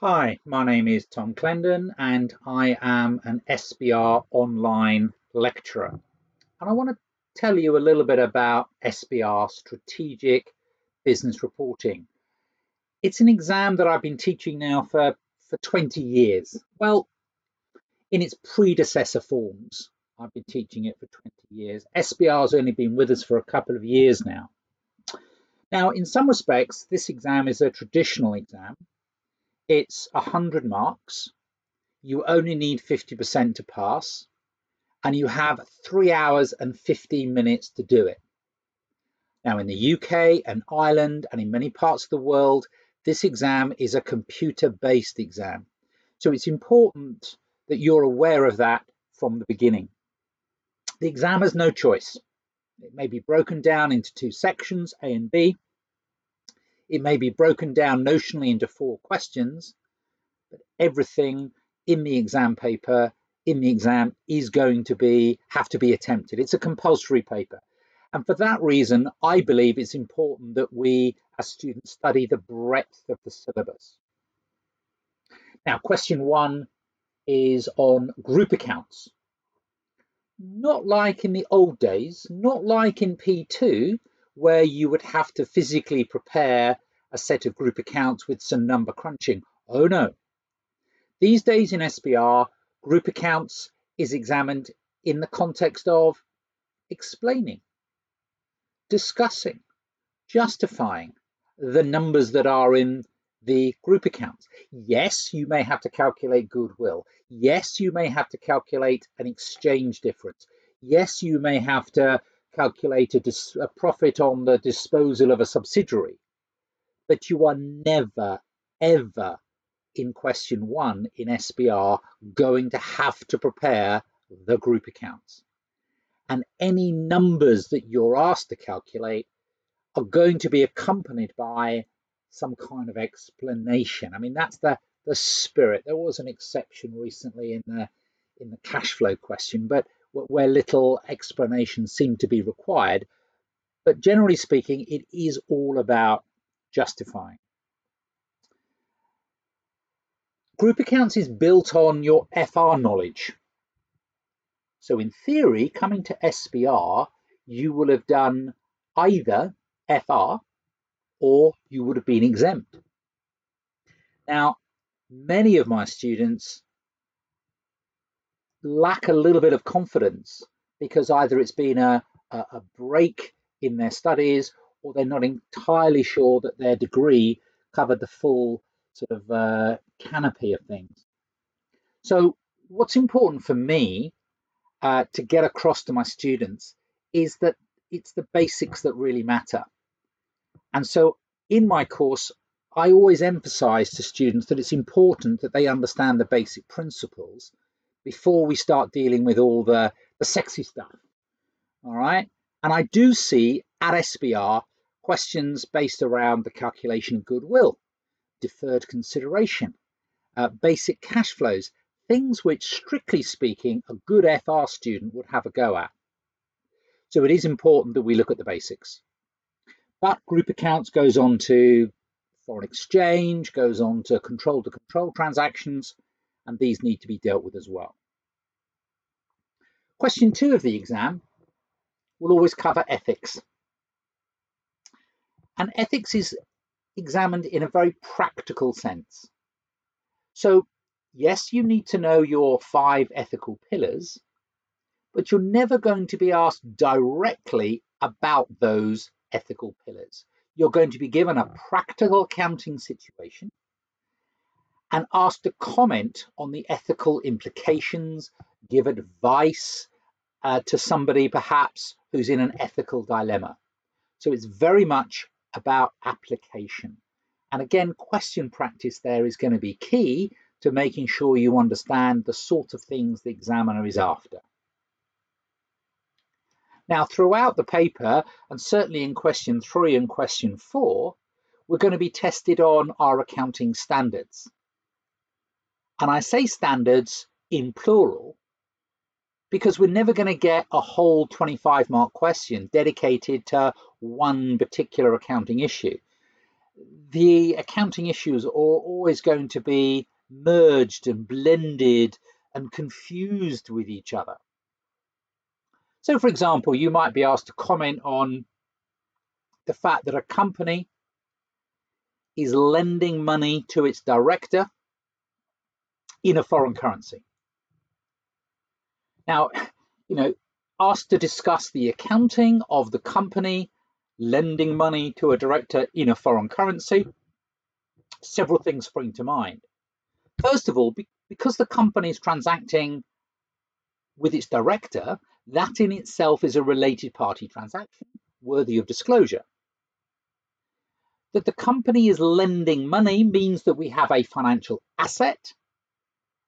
Hi, my name is Tom Clendon and I am an SBR online lecturer. And I want to tell you a little bit about SBR Strategic Business Reporting. It's an exam that I've been teaching now for, for 20 years. Well, in its predecessor forms, I've been teaching it for 20 years. SBR has only been with us for a couple of years now. Now, in some respects, this exam is a traditional exam it's 100 marks. You only need 50% to pass, and you have three hours and 15 minutes to do it. Now, in the UK and Ireland and in many parts of the world, this exam is a computer based exam. So it's important that you're aware of that from the beginning. The exam has no choice. It may be broken down into two sections, A and B. It may be broken down notionally into four questions, but everything in the exam paper, in the exam, is going to be have to be attempted. It's a compulsory paper. And for that reason, I believe it's important that we as students study the breadth of the syllabus. Now, question one is on group accounts. Not like in the old days, not like in P2, where you would have to physically prepare a set of group accounts with some number crunching. Oh no. These days in SBR, group accounts is examined in the context of explaining, discussing, justifying the numbers that are in the group accounts. Yes, you may have to calculate goodwill. Yes, you may have to calculate an exchange difference. Yes, you may have to calculate a, a profit on the disposal of a subsidiary, but you are never, ever in question one in SBR going to have to prepare the group accounts. And any numbers that you're asked to calculate are going to be accompanied by some kind of explanation. I mean, that's the, the spirit. There was an exception recently in the in the cash flow question, but where little explanation seemed to be required. But generally speaking, it is all about justifying. Group accounts is built on your FR knowledge. So in theory, coming to SBR, you will have done either FR or you would have been exempt. Now, many of my students lack a little bit of confidence because either it's been a, a, break in their studies or they're not entirely sure that their degree covered the full sort of uh, canopy of things. So, what's important for me uh, to get across to my students is that it's the basics that really matter. And so, in my course, I always emphasize to students that it's important that they understand the basic principles before we start dealing with all the, the sexy stuff. All right. And I do see at SBR questions based around the calculation of goodwill, deferred consideration, uh, basic cash flows, things which, strictly speaking, a good FR student would have a go at. So it is important that we look at the basics. But group accounts goes on to foreign exchange, goes on to control to control transactions, and these need to be dealt with as well. Question two of the exam will always cover ethics. And ethics is examined in a very practical sense. So, yes, you need to know your five ethical pillars, but you're never going to be asked directly about those ethical pillars. You're going to be given a practical accounting situation and asked to comment on the ethical implications, give advice uh, to somebody perhaps who's in an ethical dilemma. So it's very much about application. And again, question practice there is going to be key to making sure you understand the sort of things the examiner is after. Now, throughout the paper, and certainly in question three and question four, we're going to be tested on our accounting standards. And I say standards in plural because we're never going to get a whole 25 mark question dedicated to one particular accounting issue. the accounting issues are always going to be merged and blended and confused with each other. So, for example, you might be asked to comment on the fact that a company is lending money to its director in a foreign currency. Now, you know, asked to discuss the accounting of the company lending money to a director in a foreign currency, several things spring to mind. First of all, because the company is transacting with its director, that in itself is a related party transaction worthy of disclosure. That the company is lending money means that we have a financial asset,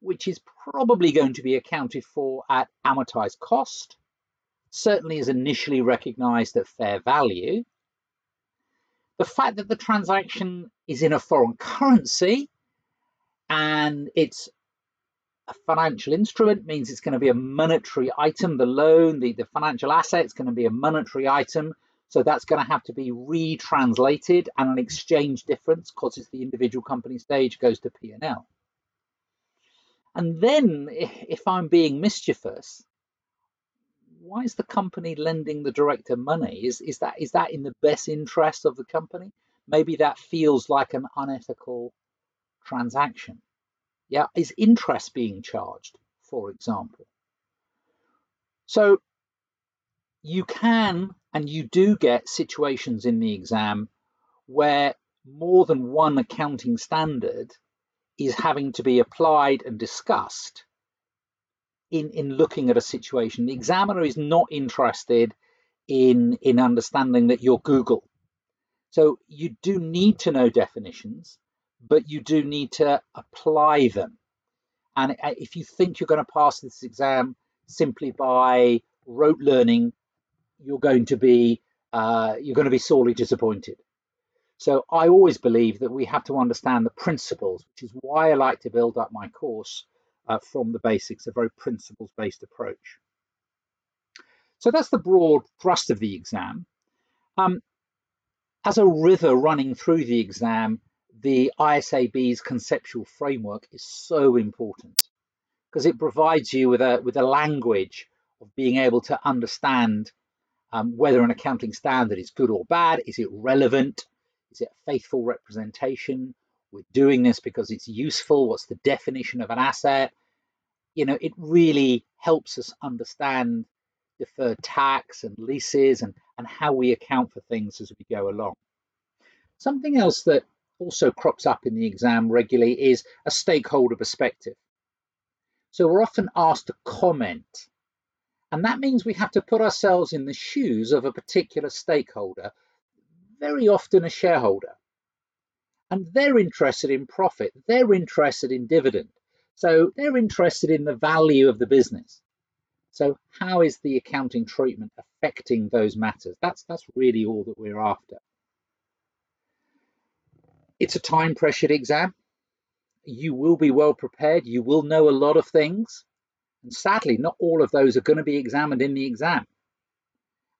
which is probably going to be accounted for at amortized cost, certainly is initially recognized at fair value. The fact that the transaction is in a foreign currency and it's a financial instrument means it's going to be a monetary item. The loan, the, the financial asset is going to be a monetary item. So that's going to have to be retranslated and an exchange difference because it's the individual company stage goes to P&L. And then if I'm being mischievous, why is the company lending the director money? Is, is, that, is that in the best interest of the company? Maybe that feels like an unethical transaction. Yeah, is interest being charged, for example? So you can and you do get situations in the exam where more than one accounting standard is having to be applied and discussed in, in looking at a situation. The examiner is not interested in, in understanding that you're Google. So you do need to know definitions but you do need to apply them. And uh, if you think you're going to pass this exam simply by rote learning, you're going to be uh, you're going to be sorely disappointed. So I always believe that we have to understand the principles, which is why I like to build up my course uh, from the basics, a very principles-based approach. So that's the broad thrust of the exam. Um, as a river running through the exam, the IASB's conceptual framework is so important because it provides you with a with a language of being able to understand um, whether an accounting standard is good or bad. Is it relevant? Is it a faithful representation? We're doing this because it's useful. What's the definition of an asset? You know, it really helps us understand deferred tax and leases and, and how we account for things as we go along. Something else that also crops up in the exam regularly is a stakeholder perspective. So we're often asked to comment, and that means we have to put ourselves in the shoes of a particular stakeholder, very often a shareholder. And they're interested in profit, they're interested in dividend. So they're interested in the value of the business. So how is the accounting treatment affecting those matters? That's that's really all that we're after. It's a time pressured exam. You will be well prepared. You will know a lot of things. And sadly, not all of those are going to be examined in the exam.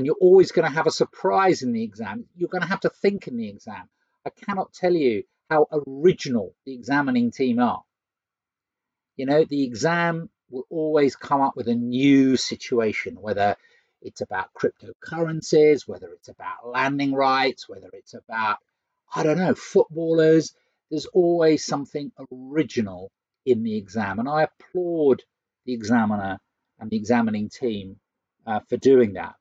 And you're always going to have a surprise in the exam. You're going to have to think in the exam. I cannot tell you how original the examining team are. You know, the exam will always come up with a new situation, whether it's about cryptocurrencies, whether it's about landing rights, whether it's about I don't know, footballers. There's always something original in the exam. And I applaud the examiner and the examining team uh, for doing that.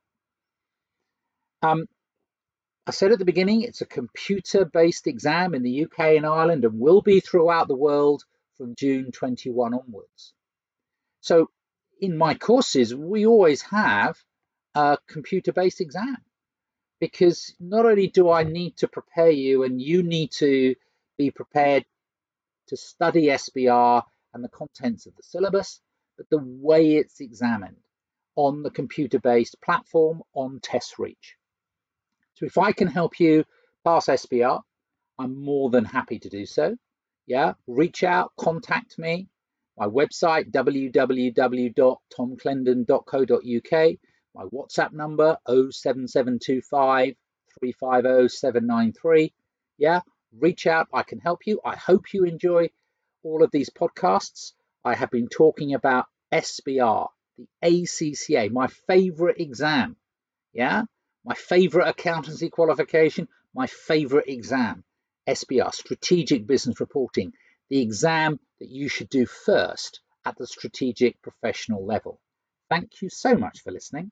Um, I said at the beginning, it's a computer-based exam in the UK and Ireland and will be throughout the world from June 21 onwards. So in my courses, we always have a computer-based exam because not only do I need to prepare you and you need to be prepared to study SBR and the contents of the syllabus, but the way it's examined on the computer-based platform on TestReach. So if I can help you pass SBR, I'm more than happy to do so. Yeah, reach out, contact me. My website, www.tomclendon.co.uk my WhatsApp number 07725 350 793. Yeah, reach out. I can help you. I hope you enjoy all of these podcasts. I have been talking about SBR, the ACCA, my favorite exam. Yeah, my favorite accountancy qualification, my favorite exam. SBR, Strategic Business Reporting, the exam that you should do first at the strategic professional level. Thank you so much for listening.